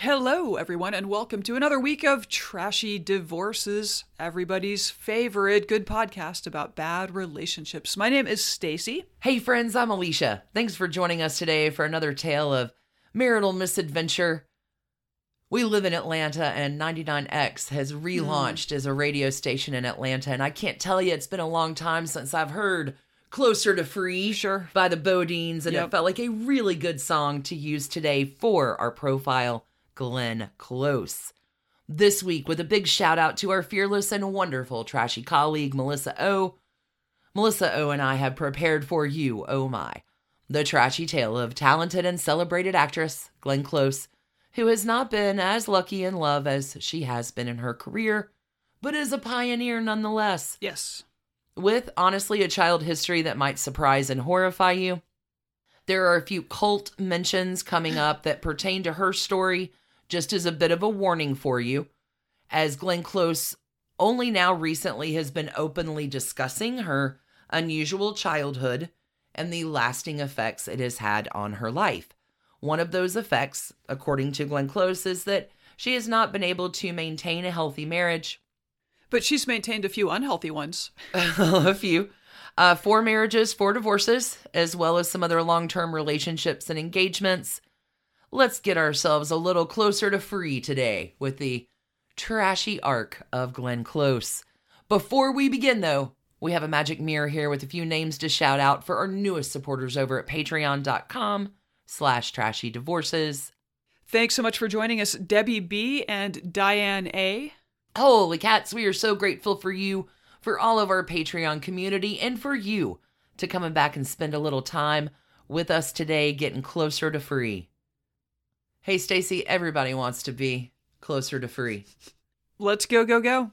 Hello, everyone, and welcome to another week of Trashy Divorces, everybody's favorite good podcast about bad relationships. My name is Stacy. Hey friends, I'm Alicia. Thanks for joining us today for another tale of marital misadventure. We live in Atlanta and 99X has relaunched as a radio station in Atlanta and I can't tell you it's been a long time since I've heard Closer to Free Sure. by the BoDeans and Yep. it felt like a really good song to use today for our profile Glenn Close. This week with a big shout out to our fearless and wonderful trashy colleague Melissa O. Melissa O and I have prepared for you, oh my, the trashy tale of talented and celebrated actress Glenn Close, who has not been as lucky in love as she has been in her career, but is a pioneer nonetheless. Yes. With honestly a child history that might surprise and horrify you, there are a few cult mentions coming up that pertain to her story, just as a bit of a warning for you, as Glenn Close only now recently has been openly discussing her unusual childhood and the lasting effects it has had on her life. One of those effects, according to Glenn Close, is that she has not been able to maintain a healthy marriage But she's maintained a few unhealthy ones. a few. Uh, four marriages, four divorces, as well as some other long term relationships and engagements. Let's get ourselves a little closer to free today with the trashy arc of Glenn Close. Before we begin, though, we have a magic mirror here with a few names to shout out for our newest supporters over at patreon.com slash trashy divorces. Thanks so much for joining us, Debbie B. and Diane A. Holy cats, we are so grateful for you, for all of our Patreon community, and for you to coming back and spend a little time with us today, getting closer to free. Hey, Stacy, everybody wants to be closer to free. Let's go, go, go.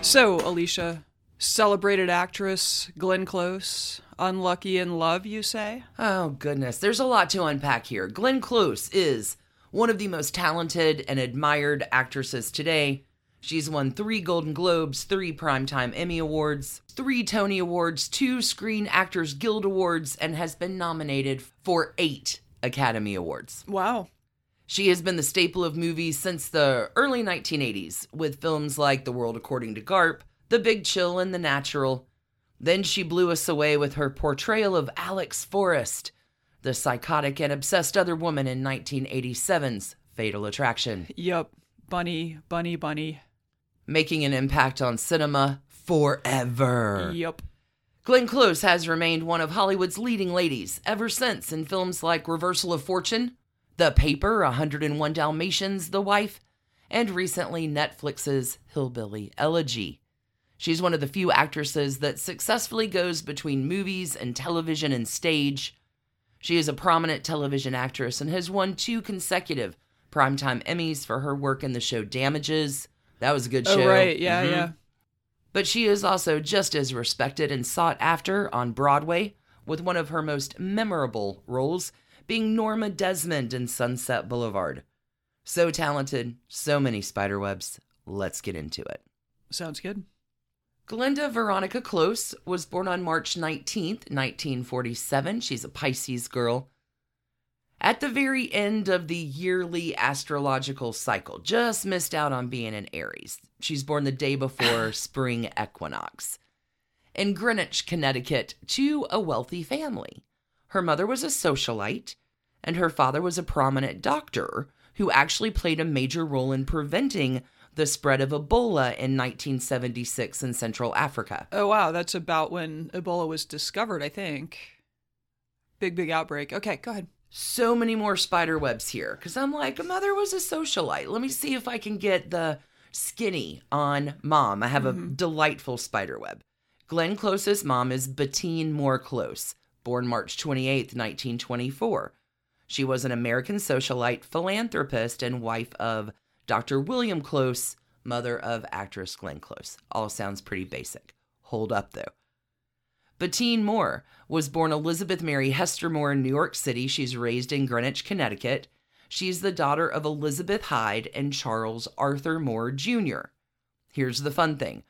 So, Alicia, celebrated actress Glenn Close, unlucky in love, you say? Oh, goodness, there's a lot to unpack here. Glenn Close is one of the most talented and admired actresses today. She's won three Golden Globes, three Primetime Emmy Awards, three Tony Awards, two Screen Actors Guild Awards, and has been nominated for eight Academy Awards. Wow. She has been the staple of movies since the early 1980s, with films like The World According to Garp, The Big Chill, and The Natural. Then she blew us away with her portrayal of Alex Forrest, the psychotic and obsessed other woman in 1987's Fatal Attraction, Yup. Bunny, bunny, bunny. Making an impact on cinema forever. Yup. Glenn Close has remained one of Hollywood's leading ladies ever since in films like Reversal of Fortune, The Paper, 101 Dalmatians, The Wife, and recently Netflix's Hillbilly Elegy. She's one of the few actresses that successfully goes between movies and television and stage. She is a prominent television actress and has won two consecutive Primetime Emmys for her work in the show Damages. That was a good show. Oh, right. Yeah, Mhm. yeah. But she is also just as respected and sought after on Broadway, with one of her most memorable roles being Norma Desmond in Sunset Boulevard. So talented, so many spiderwebs. Let's get into it. Sounds good. Glenda Veronica Close was born on March 19th, 1947. She's a Pisces girl. At the very end of the yearly astrological cycle, just missed out on being an Aries. She's born the day before spring equinox. In Greenwich, Connecticut, to a wealthy family. Her mother was a socialite, and her father was a prominent doctor who actually played a major role in preventing the spread of Ebola in 1976 in Central Africa. Oh, wow. That's about when Ebola was discovered, I think. Big, big outbreak. Okay, go ahead. So many more spider webs here because I'm like, mother was a socialite. Let me see if I can get the skinny on mom. I have a mm-hmm. delightful spider web. Glenn Close's mom is Bettine Moore Close, born March 28, 1924. She was an American socialite, philanthropist, and wife of Dr. William Close, mother of actress Glenn Close. All sounds pretty basic. Hold up, though. Bettine Moore was born Elizabeth Mary Hester Moore in New York City. She's raised in Greenwich, Connecticut. She's the daughter of Elizabeth Hyde and Charles Arthur Moore Jr. Here's the fun thing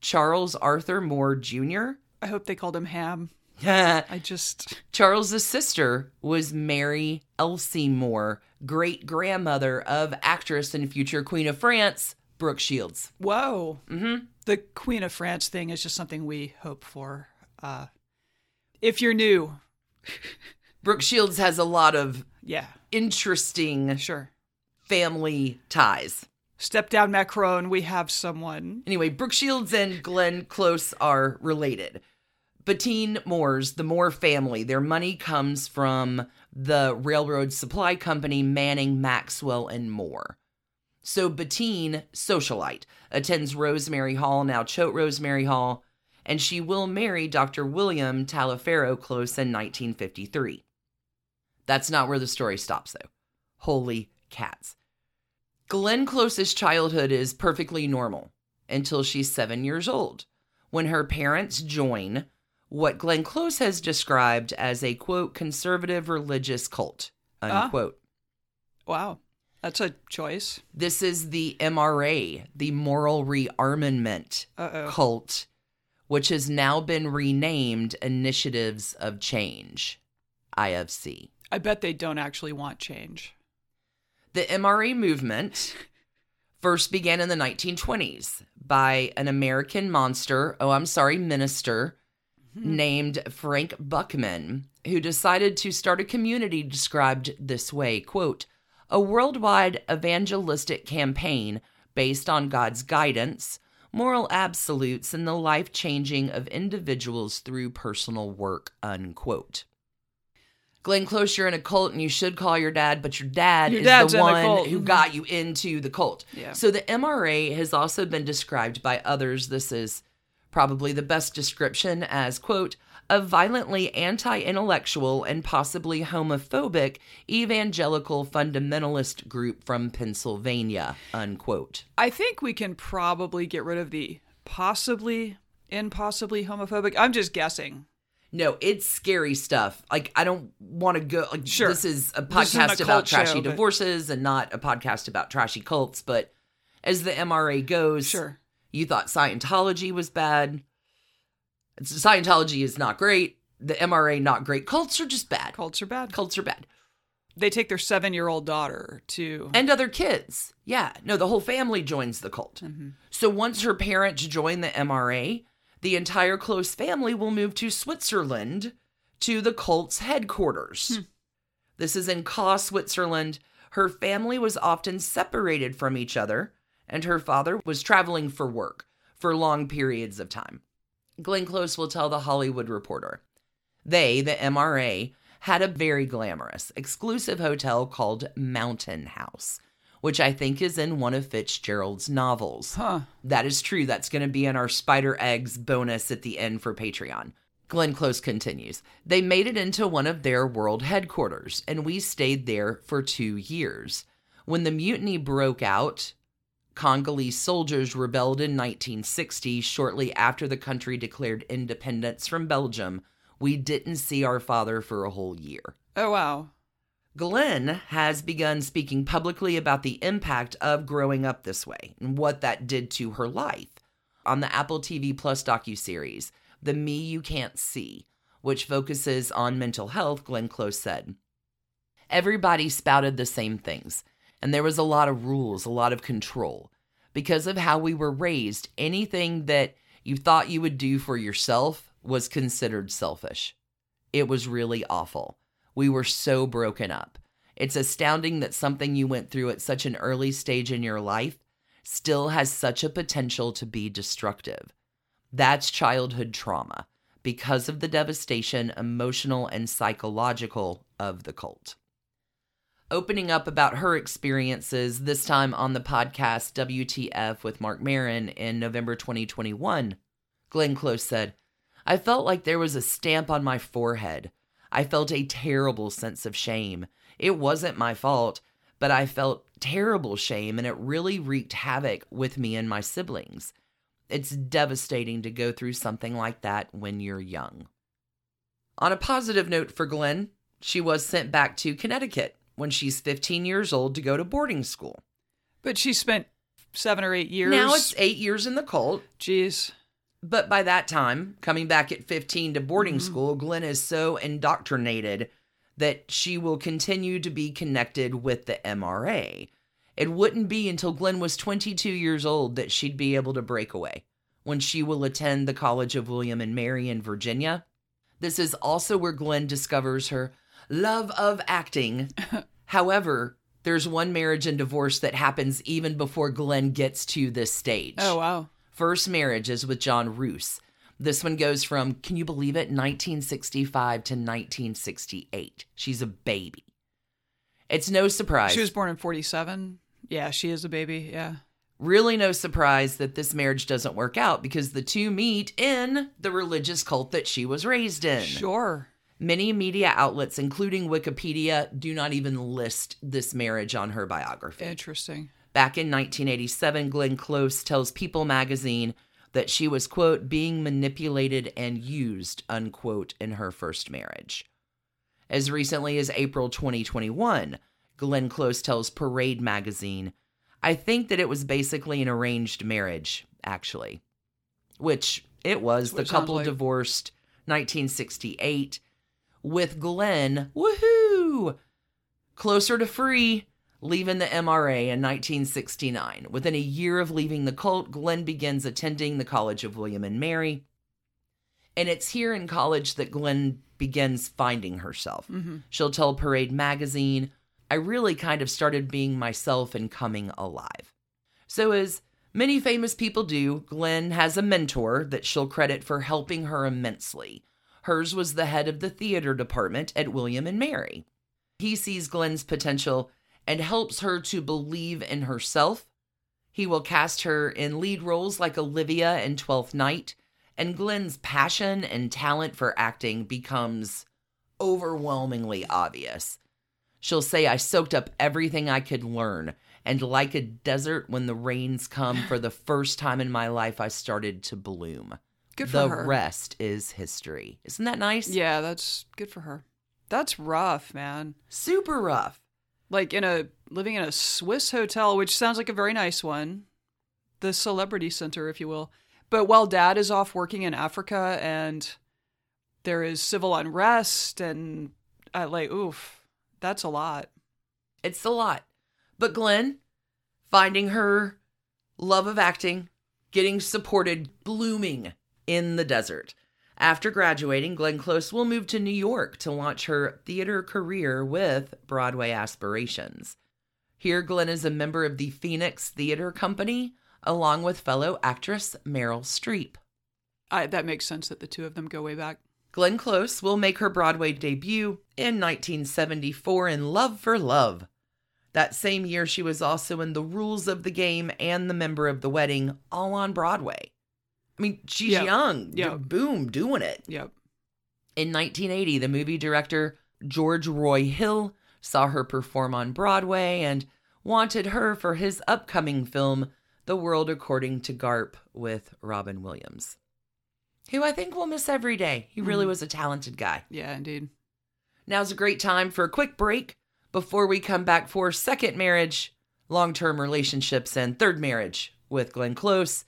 Charles Arthur Moore Jr. I hope they called him Ham. I just. Charles's sister was Mary Elsie Moore, great grandmother of actress and future Queen of France, Brooke Shields. Whoa. Mm-hmm. The Queen of France thing is just something we hope for. Uh, if you're new, Brooke Shields has a lot of yeah, interesting sure. family ties. Step down Macron, we have someone. Anyway, Brooke Shields and Glenn Close are related. Bettine Moores, the Moore family, their money comes from the railroad supply company Manning, Maxwell, and Moore. So Bettine, socialite, attends Rosemary Hall, now Choate Rosemary Hall, and she will marry Dr. William Taliaferro Close in 1953. That's not where the story stops, though. Holy cats. Glenn Close's childhood is perfectly normal until she's seven years old, when her parents join what Glenn Close has described as a quote conservative religious cult unquote. Uh, wow, that's a choice. This is the MRA, the Moral Rearmament Uh-oh. cult, which has now been renamed Initiatives of Change, IFC. I bet they don't actually want change. The MRA movement first began in the 1920s by an American monster, oh, I'm sorry, minister mm-hmm. named Frank Buchman, who decided to start a community described this way quote, a worldwide evangelistic campaign based on God's guidance, moral absolutes, and the life changing of individuals through personal work, unquote. Glenn Close, you're in a cult and you should call your dad, but your dad Your is the one who Mhm. got you into the cult. Yeah. So the MRA has also been described by others. This is probably the best description as, quote, a violently anti intellectual and possibly homophobic evangelical fundamentalist group from Pennsylvania, unquote. I think we can probably get rid of the possibly and possibly homophobic. I'm just guessing. No, it's scary stuff. Like I don't want to go. Like Sure. this is a podcast about trashy show, but- divorces and not a podcast about trashy cults. But as the MRA goes, Sure. you thought Scientology was bad. Scientology is not great. The MRA not great. Cults are just bad. Cults are bad. Cults are bad. They take their seven year old daughter to. And other kids. Yeah. No, the whole family joins the cult. Mm-hmm. So once her parents join the MRA, the entire close family will move to Switzerland to the cult's headquarters. Hmm. This is in Caux, Switzerland. Her family was often separated from each other, and her father was traveling for work for long periods of time. Glenn Close will tell the Hollywood Reporter. They, the MRA, had a very glamorous, exclusive hotel called Mountain House, which I think is in one of Fitzgerald's novels. Huh. That is true. That's going to be in our Spider Eggs bonus at the end for Patreon. Glenn Close continues. They made it into one of their world headquarters, and we stayed there for two years. When the mutiny broke out, Congolese soldiers rebelled in 1960, shortly after the country declared independence from Belgium. We didn't see our father for a whole year. Oh, wow. Glenn has begun speaking publicly about the impact of growing up this way and what that did to her life on the Apple TV Plus docuseries, The Me You Can't See, which focuses on mental health, Glenn Close said. Everybody spouted the same things, and there was a lot of rules, a lot of control. Because of how we were raised, anything that you thought you would do for yourself was considered selfish. It was really awful. We were so broken up. It's astounding that something you went through at such an early stage in your life still has such a potential to be destructive. That's childhood trauma because of the devastation, emotional and psychological, of the cult. Opening up about her experiences, this time on the podcast WTF with Marc Maron in November 2021, Glenn Close said, I felt like there was a stamp on my forehead. I felt a terrible sense of shame. It wasn't my fault, but I felt terrible shame and it really wreaked havoc with me and my siblings. It's devastating to go through something like that when you're young. On a positive note for Glenn, she was sent back to Connecticut when she's 15 years old to go to boarding school. But she spent seven or eight years. Now it's eight years in the cult. Jeez. But by that time, coming back at 15 to boarding mm-hmm. school, Glenn is so indoctrinated that she will continue to be connected with the MRA. It wouldn't be until Glenn was 22 years old that she'd be able to break away, when she will attend the College of William and Mary in Virginia. This is also where Glenn discovers her love of acting. However, there's one marriage and divorce that happens even before Glenn gets to this stage. Oh, wow. First marriage is with John Roos. This one goes from, can you believe it, 1965 to 1968. She's a baby. It's no surprise. She was born in 47. Yeah, she is a baby. Yeah. really no surprise that this marriage doesn't work out because the two meet in the religious cult that she was raised in. Sure. Many media outlets, including Wikipedia, do not even list this marriage on her biography. Interesting. Back in 1987, Glenn Close tells People magazine that she was, quote, being manipulated and used, unquote, in her first marriage. As recently as April 2021, Glenn Close tells Parade magazine, I think that it was basically an arranged marriage, actually. Which it was. What The couple like. divorced 1968 with Glenn, woohoo, closer to free, leaving the MRA in 1969. Within a year of leaving the cult, Glenn begins attending the College of William and Mary. And it's here in college that Glenn begins finding herself. Mm-hmm. She'll tell Parade magazine, I really kind of started being myself and coming alive. So, as many famous people do, Glenn has a mentor that she'll credit for helping her immensely. Hers was the head of the theater department at William and Mary. He sees Glenn's potential and helps her to believe in herself. He will cast her in lead roles like Olivia in Twelfth Night, and Glenn's passion and talent for acting becomes overwhelmingly obvious. She'll say, I soaked up everything I could learn, and like a desert, when the rains come, for the first time in my life, I started to bloom. Good for the her. rest is history. Isn't that nice? Yeah, that's good for her. That's rough, man. Super rough. Like in a living in a Swiss hotel, which sounds like a very nice one. The celebrity center, if you will. But while dad is off working in Africa and there is civil unrest and I like, oof, that's a lot. It's a lot. But Glenn, finding her love of acting, getting supported, blooming in the desert. After graduating, Glenn Close will move to New York to launch her theater career with Broadway aspirations. Here, Glenn is a member of the Phoenix Theater Company, along with fellow actress Meryl Streep. I, that makes sense that the two of them go way back. Glenn Close will make her Broadway debut in 1974 in Love for Love. That same year, she was also in The Rules of the Game and The Member of the Wedding, all on Broadway. I mean, she's Yeah. young. Yeah. Boom, doing it. Yep. In 1980, the movie director George Roy Hill saw her perform on Broadway and wanted her for his upcoming film, The World According to Garp, with Robin Williams, who I think we'll miss every day. He really Mhm. was a talented guy. Yeah, indeed. Now's a great time for a quick break before we come back for second marriage, long term relationships, and third marriage with Glenn Close.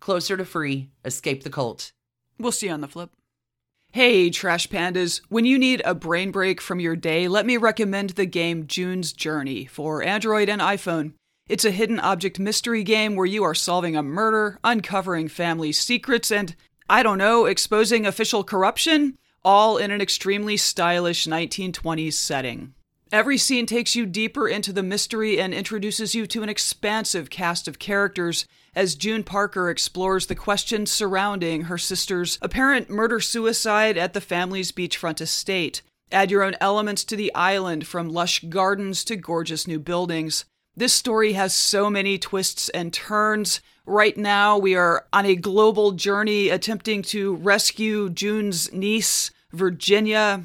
Closer to free, escape the cult. We'll see you on the flip. Hey, Trash Pandas. When you need a brain break from your day, let me recommend the game June's Journey for Android and iPhone. It's a hidden object mystery game where you are solving a murder, uncovering family secrets, and, I don't know, exposing official corruption, all in an extremely stylish 1920s setting. Every scene takes you deeper into the mystery and introduces you to an expansive cast of characters as June Parker explores the questions surrounding her sister's apparent murder suicide at the family's beachfront estate. Add your own elements to the island from lush gardens to gorgeous new buildings. This story has so many twists and turns. Right now, we are on a global journey attempting to rescue June's niece, Virginia.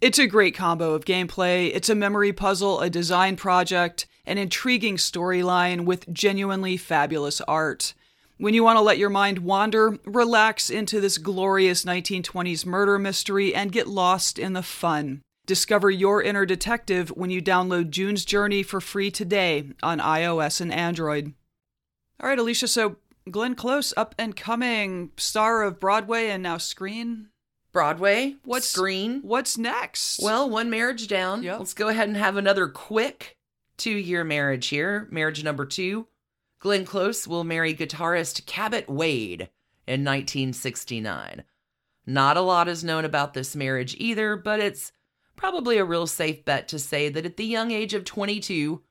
It's a great combo of gameplay. It's a memory puzzle, a design project, an intriguing storyline with genuinely fabulous art. When you want to let your mind wander, relax into this glorious 1920s murder mystery and get lost in the fun. Discover your inner detective when you download June's Journey for free today on iOS and Android. All right, Alicia, so Glenn Close, up and coming star of Broadway and now screen. Broadway, What's- screen. What's next? Well, one marriage down. Yep. Let's go ahead and have another quick two year marriage here. Marriage number two. Glenn Close will marry guitarist Cabot Wade in 1969. Not a lot is known about this marriage either, but it's probably a real safe bet to say that at the young age of 22,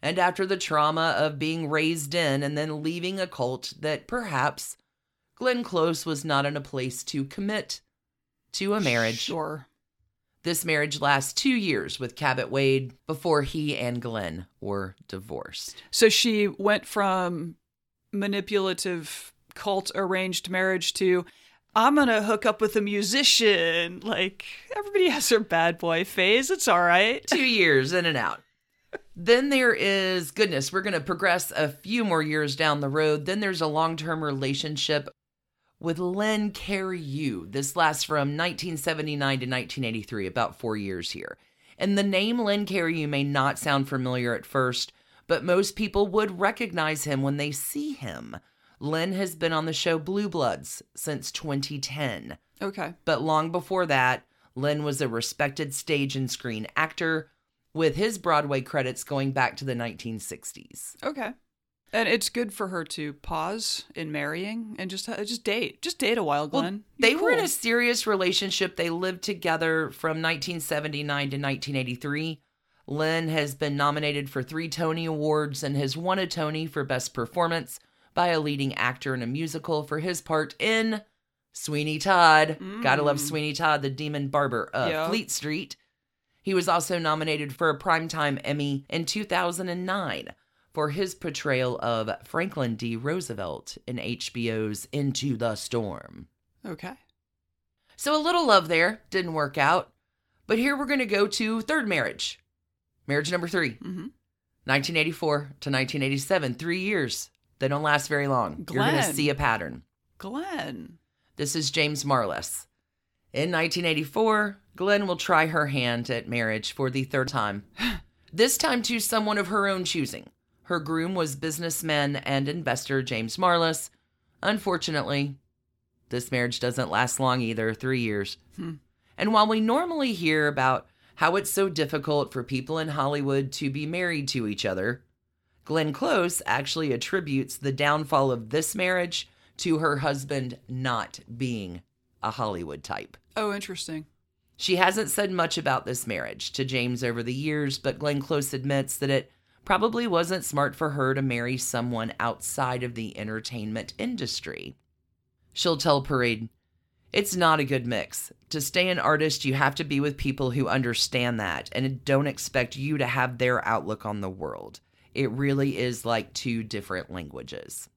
and after the trauma of being raised in and then leaving a cult, that perhaps Glenn Close was not in a place to commit to a marriage. Sure. This marriage lasts two years with Cabot Wade before he and Glenn were divorced. So she went from manipulative cult arranged marriage to I'm gonna hook up with a musician. Like everybody has their bad boy phase. It's all right. Two years in and out. Then there is, goodness, we're going to progress a few more years down the road. Then there's a long term relationship with Len Cariou. This lasts from 1979 to 1983, about four years here. And the name Len Cariou may not sound familiar at first, but most people would recognize him when they see him. Len has been on the show Blue Bloods since 2010. Okay. But long before that, Len was a respected stage and screen actor, with his Broadway credits going back to the 1960s. Okay. And it's good for her to pause in marrying and just uh, just date, just date a while, Well, Glenn. they You're were in a serious relationship. They lived together from 1979 to 1983. Len has been nominated for three Tony Awards and has won a Tony for Best Performance by a leading actor in a musical for his part in Sweeney Todd. Gotta love Mm. Sweeney Todd, the demon barber of. Fleet Street. He was also nominated for a Primetime Emmy in 2009 for his portrayal of Franklin D. Roosevelt in HBO's Into the Storm. Okay. So a little love there didn't work out. But here we're going to go to third marriage. Marriage number three, Mm-hmm. 1984 to 1987. Three years. They don't last very long. You're going to see a pattern. Glenn. This is James Marlas. In 1984, Glenn will try her hand at marriage for the third time. This time to someone of her own choosing. Her groom was businessman and investor James Marlas. Unfortunately, this marriage doesn't last long either three years. Hmm. And while we normally hear about how it's so difficult for people in Hollywood to be married to each other, Glenn Close actually attributes the downfall of this marriage to her husband not being a Hollywood type. Oh, interesting. She hasn't said much about this marriage to James over the years, but Glenn Close admits that it probably wasn't smart for her to marry someone outside of the entertainment industry. She'll tell Parade, it's not a good mix. To stay an artist, you have to be with people who understand that and don't expect you to have their outlook on the world. It really is like two different languages.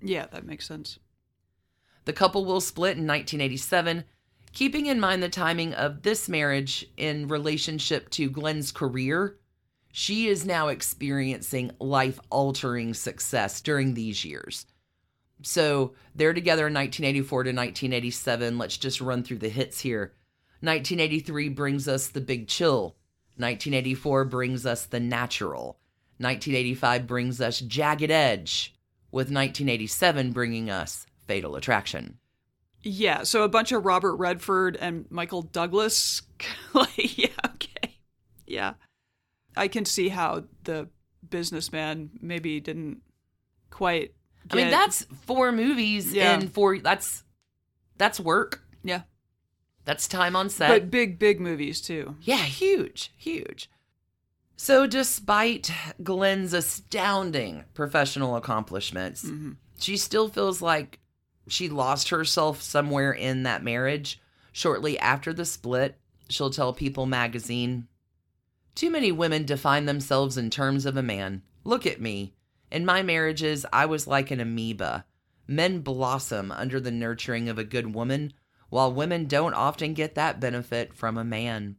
Yeah, that makes sense. The couple will split in 1987, keeping in mind the timing of this marriage in relationship to Glenn's career. She is now experiencing life altering success during these years. So they're together in 1984 to 1987. Let's just run through the hits here. 1983 brings us The Big Chill. 1984 brings us The Natural. 1985 brings us Jagged Edge, with 1987 bringing us Fatal Attraction. Yeah, so a bunch of Robert Redford and Michael Douglas. yeah, okay. Yeah. I can see how the businessman maybe didn't quite I mean, get- that's four movies Yeah. and four that's that's work. Yeah. That's time on set. But big, big movies too. Yeah, huge, huge. So, despite Glenn's astounding professional accomplishments, Mhm. she still feels like she lost herself somewhere in that marriage. Shortly after the split, she'll tell People magazine Too many women define themselves in terms of a man. Look at me. In my marriages, I was like an amoeba. Men blossom under the nurturing of a good woman, while women don't often get that benefit from a man.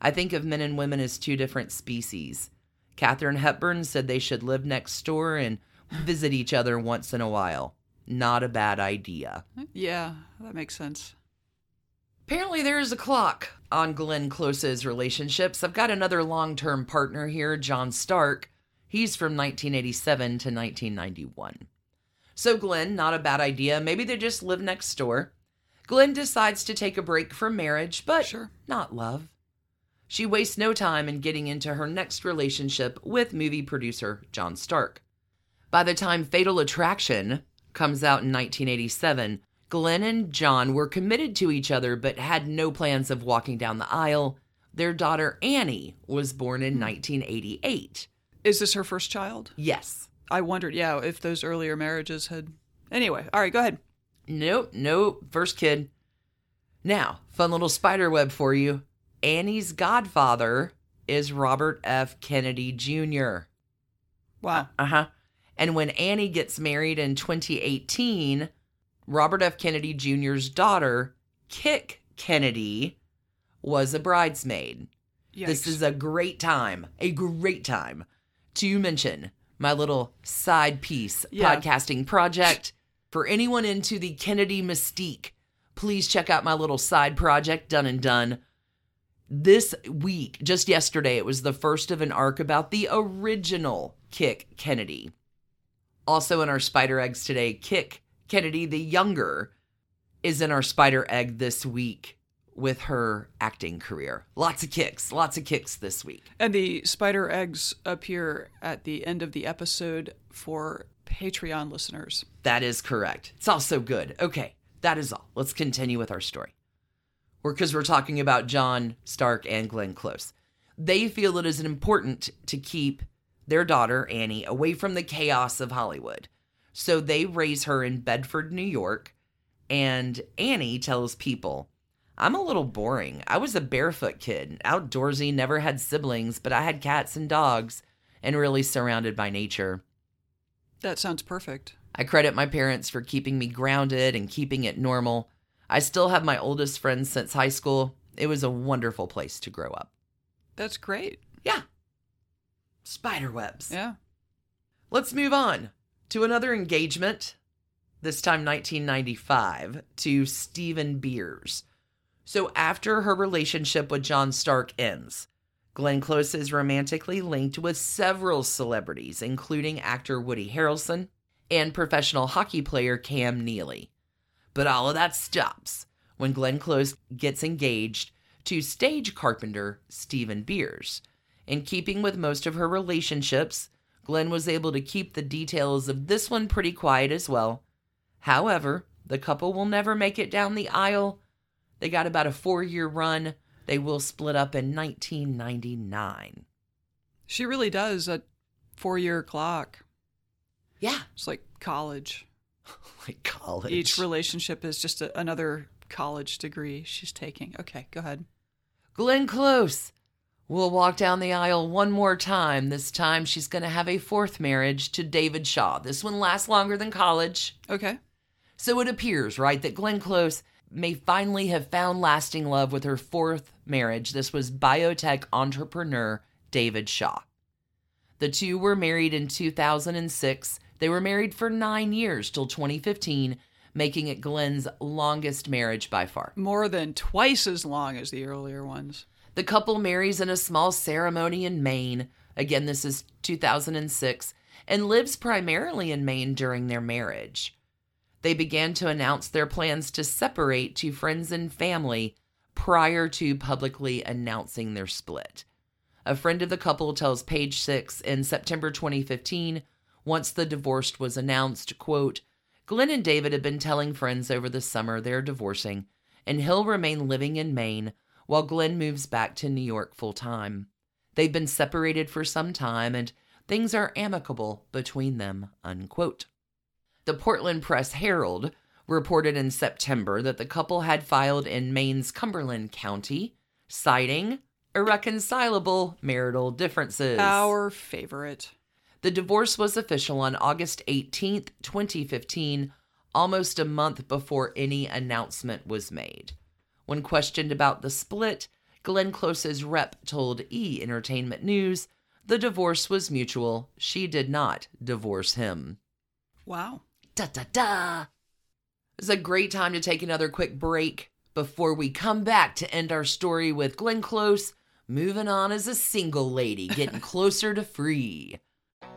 I think of men and women as two different species. Katharine Hepburn said they should live next door and visit each other once in a while. Not a bad idea. Yeah, that makes sense. Apparently, there is a clock on Glenn Close's relationships. I've got another long term partner here, John Stark. He's from 1987 to 1991. So, Glenn, not a bad idea. Maybe they just live next door. Glenn decides to take a break from marriage, but Sure. not love. She wastes no time in getting into her next relationship with movie producer John Stark. By the time Fatal Attraction comes out in 1987, Glenn and John were committed to each other but had no plans of walking down the aisle. Their daughter Annie was born in 1988. Is this her first child? Yes. I wondered, yeah, if those earlier marriages had. Anyway, all right, go ahead. Nope, nope. First kid. Now, fun little spider web for you. Annie's godfather is Robert F. Kennedy Jr. Wow. Uh huh. And when Annie gets married in 2018, Robert F. Kennedy Jr.'s daughter, Kick Kennedy, was a bridesmaid. This is a great time, a great time to mention my little side piece Yeah. podcasting project. For anyone into the Kennedy mystique, please check out my little side project, Done and Done. This week, just yesterday, it was the first of an arc about the original Kick Kennedy. Also in our spider eggs today, Kick Kennedy the younger is in our spider egg this week with her acting career. Lots of kicks, lots of kicks this week. And the spider eggs appear at the end of the episode for Patreon listeners. That is correct. It's all so good. Okay, that is all. Let's continue with our story. We're because we're talking about John Stark and Glenn Close. They feel it is important to keep their daughter Annie away from the chaos of Hollywood. So they raise her in Bedford, New York, and Annie tells people, I'm a little boring. I was a barefoot kid, outdoorsy, never had siblings, but I had cats and dogs, and really surrounded by nature. That sounds perfect. I credit my parents for keeping me grounded and keeping it normal. I still have my oldest friends since high school. It was a wonderful place to grow up. That's great. Yeah. Spider webs. Yeah. Let's move on to another engagement, this time 1995, to Stephen Beers. So, after her relationship with John Stark ends, Glenn Close is romantically linked with several celebrities, including actor Woody Harrelson and professional hockey player Cam Neely. But all of that stops when Glenn Close gets engaged to stage carpenter Stephen Beers. In keeping with most of her relationships, Glenn was able to keep the details of this one pretty quiet as well. However, the couple will never make it down the aisle. They got about a four year run. They will split up in 1999. She really does a four year clock. Yeah, It's like college. like college. Each relationship is just a, another college degree she's taking. Okay, go ahead. Glenn Close will walk down the aisle one more time. This time she's going to have a fourth marriage to David Shaw. This one lasts longer than college. Okay. So it appears, right, that Glenn Close may finally have found lasting love with her fourth marriage. This was biotech entrepreneur David Shaw. The two were married in 2006. They were married for nine years till 2015, making it Glenn's longest marriage by far. More than twice as long as the earlier ones. The couple marries in a small ceremony in Maine. Again, this is 2006, and lives primarily in Maine during their marriage. They began to announce their plans to separate to friends and family prior to publicly announcing their split. A friend of the couple tells Page Six in September 2015, once the divorce was announced, quote, Glenn and David have been telling friends over the summer they're divorcing, and he'll remain living in Maine while Glenn moves back to New York full time. They've been separated for some time and things are amicable between them, unquote. The Portland Press Herald reported in September that the couple had filed in Maine's Cumberland County, citing irreconcilable marital differences. Our favorite. The divorce was official on August 18, 2015, almost a month before any announcement was made. When questioned about the split, Glenn Close's rep told E Entertainment News the divorce was mutual. She did not divorce him. Wow. Da da da. It's a great time to take another quick break before we come back to end our story with Glenn Close moving on as a single lady, getting closer to free.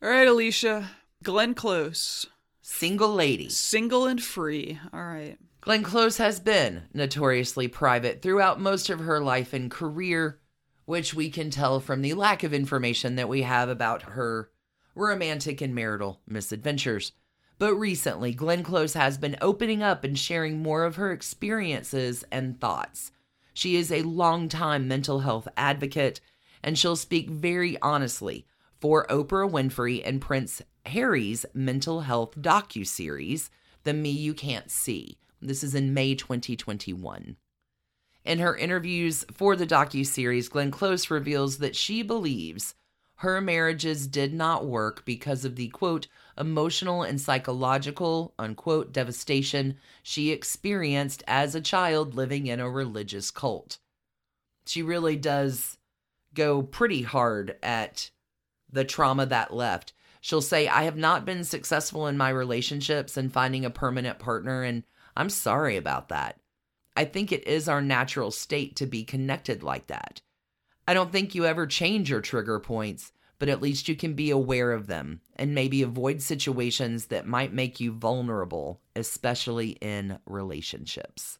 All right, Alicia. Glenn Close. Single lady. Single and free. All right. Glenn Close has been notoriously private throughout most of her life and career, which we can tell from the lack of information that we have about her romantic and marital misadventures. But recently, Glenn Close has been opening up and sharing more of her experiences and thoughts. She is a longtime mental health advocate, and she'll speak very honestly for Oprah Winfrey and Prince Harry's mental health docu-series, The Me You Can't See. This is in May 2021. In her interviews for the docu-series, Glenn Close reveals that she believes her marriages did not work because of the quote emotional and psychological unquote devastation she experienced as a child living in a religious cult. She really does go pretty hard at the trauma that left. She'll say, I have not been successful in my relationships and finding a permanent partner, and I'm sorry about that. I think it is our natural state to be connected like that. I don't think you ever change your trigger points, but at least you can be aware of them and maybe avoid situations that might make you vulnerable, especially in relationships.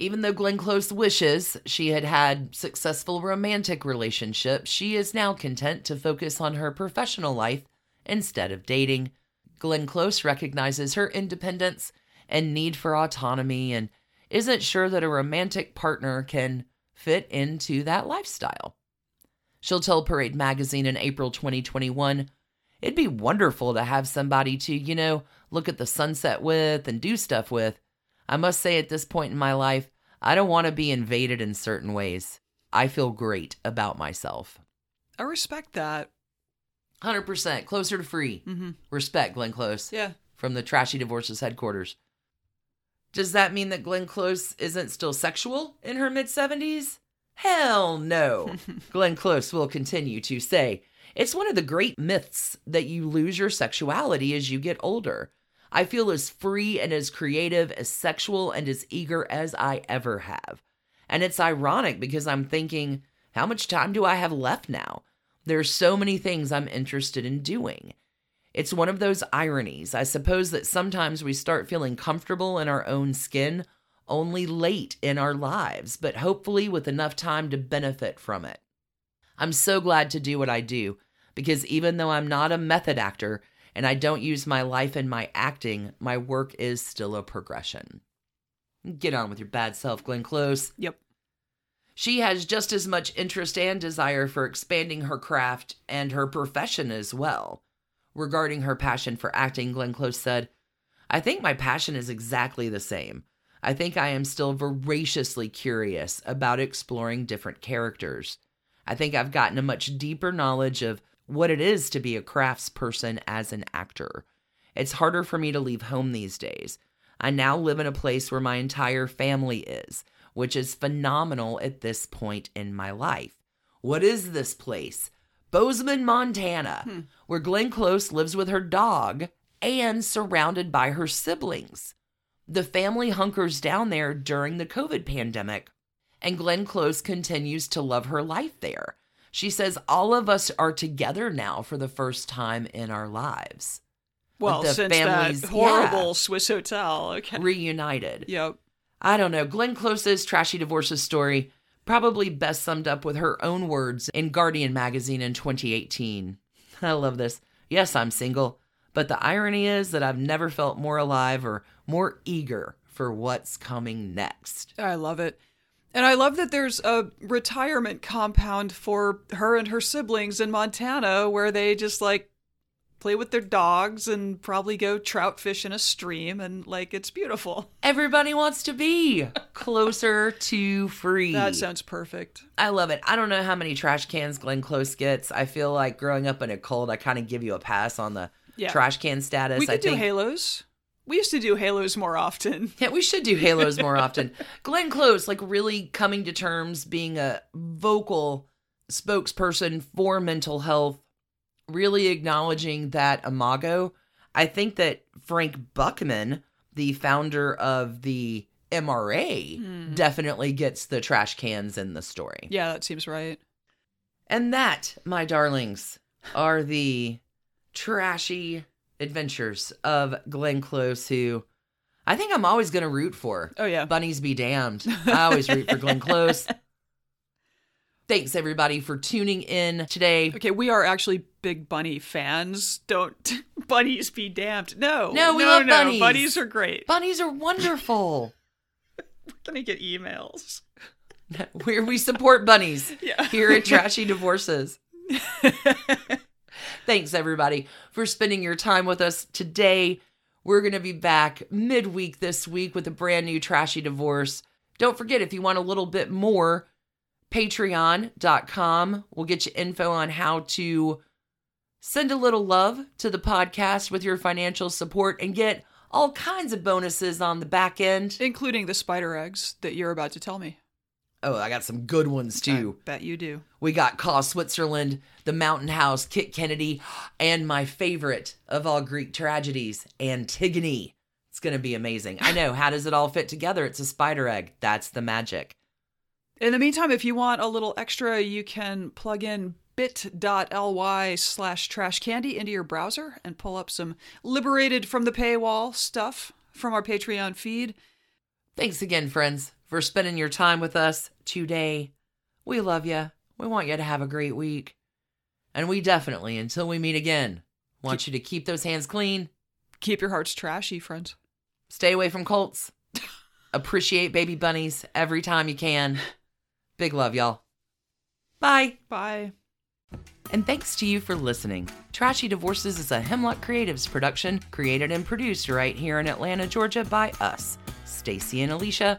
Even though Glenn Close wishes she had had successful romantic relationships, she is now content to focus on her professional life instead of dating. Glenn Close recognizes her independence and need for autonomy and isn't sure that a romantic partner can fit into that lifestyle. She'll tell Parade Magazine in April 2021 It'd be wonderful to have somebody to, you know, look at the sunset with and do stuff with. I must say, at this point in my life, I don't want to be invaded in certain ways. I feel great about myself. I respect that. 100% closer to free. Mm-hmm. Respect, Glenn Close. Yeah. From the Trashy Divorces headquarters. Does that mean that Glenn Close isn't still sexual in her mid 70s? Hell no. Glenn Close will continue to say, It's one of the great myths that you lose your sexuality as you get older. I feel as free and as creative, as sexual, and as eager as I ever have. And it's ironic because I'm thinking, how much time do I have left now? There's so many things I'm interested in doing. It's one of those ironies. I suppose that sometimes we start feeling comfortable in our own skin only late in our lives, but hopefully with enough time to benefit from it. I'm so glad to do what I do because even though I'm not a method actor and I don't use my life and my acting, my work is still a progression. Get on with your bad self, Glenn Close. Yep. She has just as much interest and desire for expanding her craft and her profession as well. Regarding her passion for acting, Glenn Close said, I think my passion is exactly the same. I think I am still voraciously curious about exploring different characters. I think I've gotten a much deeper knowledge of what it is to be a craftsperson as an actor. It's harder for me to leave home these days. I now live in a place where my entire family is, which is phenomenal at this point in my life. What is this place? Bozeman, Montana, Hmm. where Glenn Close lives with her dog and surrounded by her siblings. The family hunkers down there during the COVID pandemic, and Glenn Close continues to love her life there. She says all of us are together now for the first time in our lives. Well, the since families- that horrible yeah. Swiss hotel. Okay. Reunited. Yep. I don't know. Glenn Close's trashy divorces story probably best summed up with her own words in Guardian magazine in 2018. I love this. Yes, I'm single, but the irony is that I've never felt more alive or more eager for what's coming next. I love it. And I love that there's a retirement compound for her and her siblings in Montana where they just like play with their dogs and probably go trout fish in a stream and like it's beautiful. Everybody wants to be closer to free. That sounds perfect. I love it. I don't know how many trash cans Glenn Close gets. I feel like growing up in a cult, I kind of give you a pass on the Yeah. trash can status. We could I do think halos. We used to do halos more often. Yeah, we should do halos more often. Glenn Close, like really coming to terms, being a vocal spokesperson for mental health, really acknowledging that imago. I think that Frank Buchman, the founder of the MRA, hmm. definitely gets the trash cans in the story. Yeah, that seems right. And that, my darlings, are the trashy adventures of Glenn Close, who I think I'm always going to root for. Oh yeah. Bunnies be damned. I always root for Glenn Close. Thanks, everybody, for tuning in today. Okay, we are actually big bunny fans. Don't bunnies be damned. No. No, we no, love no. bunnies. Bunnies are great. Bunnies are wonderful. We're gonna get emails. Where we support bunnies Yeah. here at Trashy Divorces. Thanks, everybody, for spending your time with us today. We're going to be back midweek this week with a brand new Trashy Divorce. Don't forget, if you want a little bit more, patreon.com will get you info on how to send a little love to the podcast with your financial support and get all kinds of bonuses on the back end. Including the spider eggs that you're about to tell me. Oh, I got some good ones too. I bet you do. We got Caux Switzerland, The Mountain House, Kit Kennedy, and my favorite of all Greek tragedies, Antigone. It's going to be amazing. I know. How does it all fit together? It's a spider egg. That's the magic. In the meantime, if you want a little extra, you can plug in bit.ly slash trash candy into your browser and pull up some liberated from the paywall stuff from our Patreon feed. Thanks again, friends, for spending your time with us today. We love you. We want you to have a great week. And we definitely, until we meet again, want you to keep those hands clean, Keep your hearts trashy, friends. stay away from cults, appreciate baby bunnies every time you can. Big love, y'all. Bye. Bye. And thanks to you for listening. Trashy Divorces is a Hemlock Creatives production, created and produced right here in Atlanta, Georgia by us, Stacy and Alicia,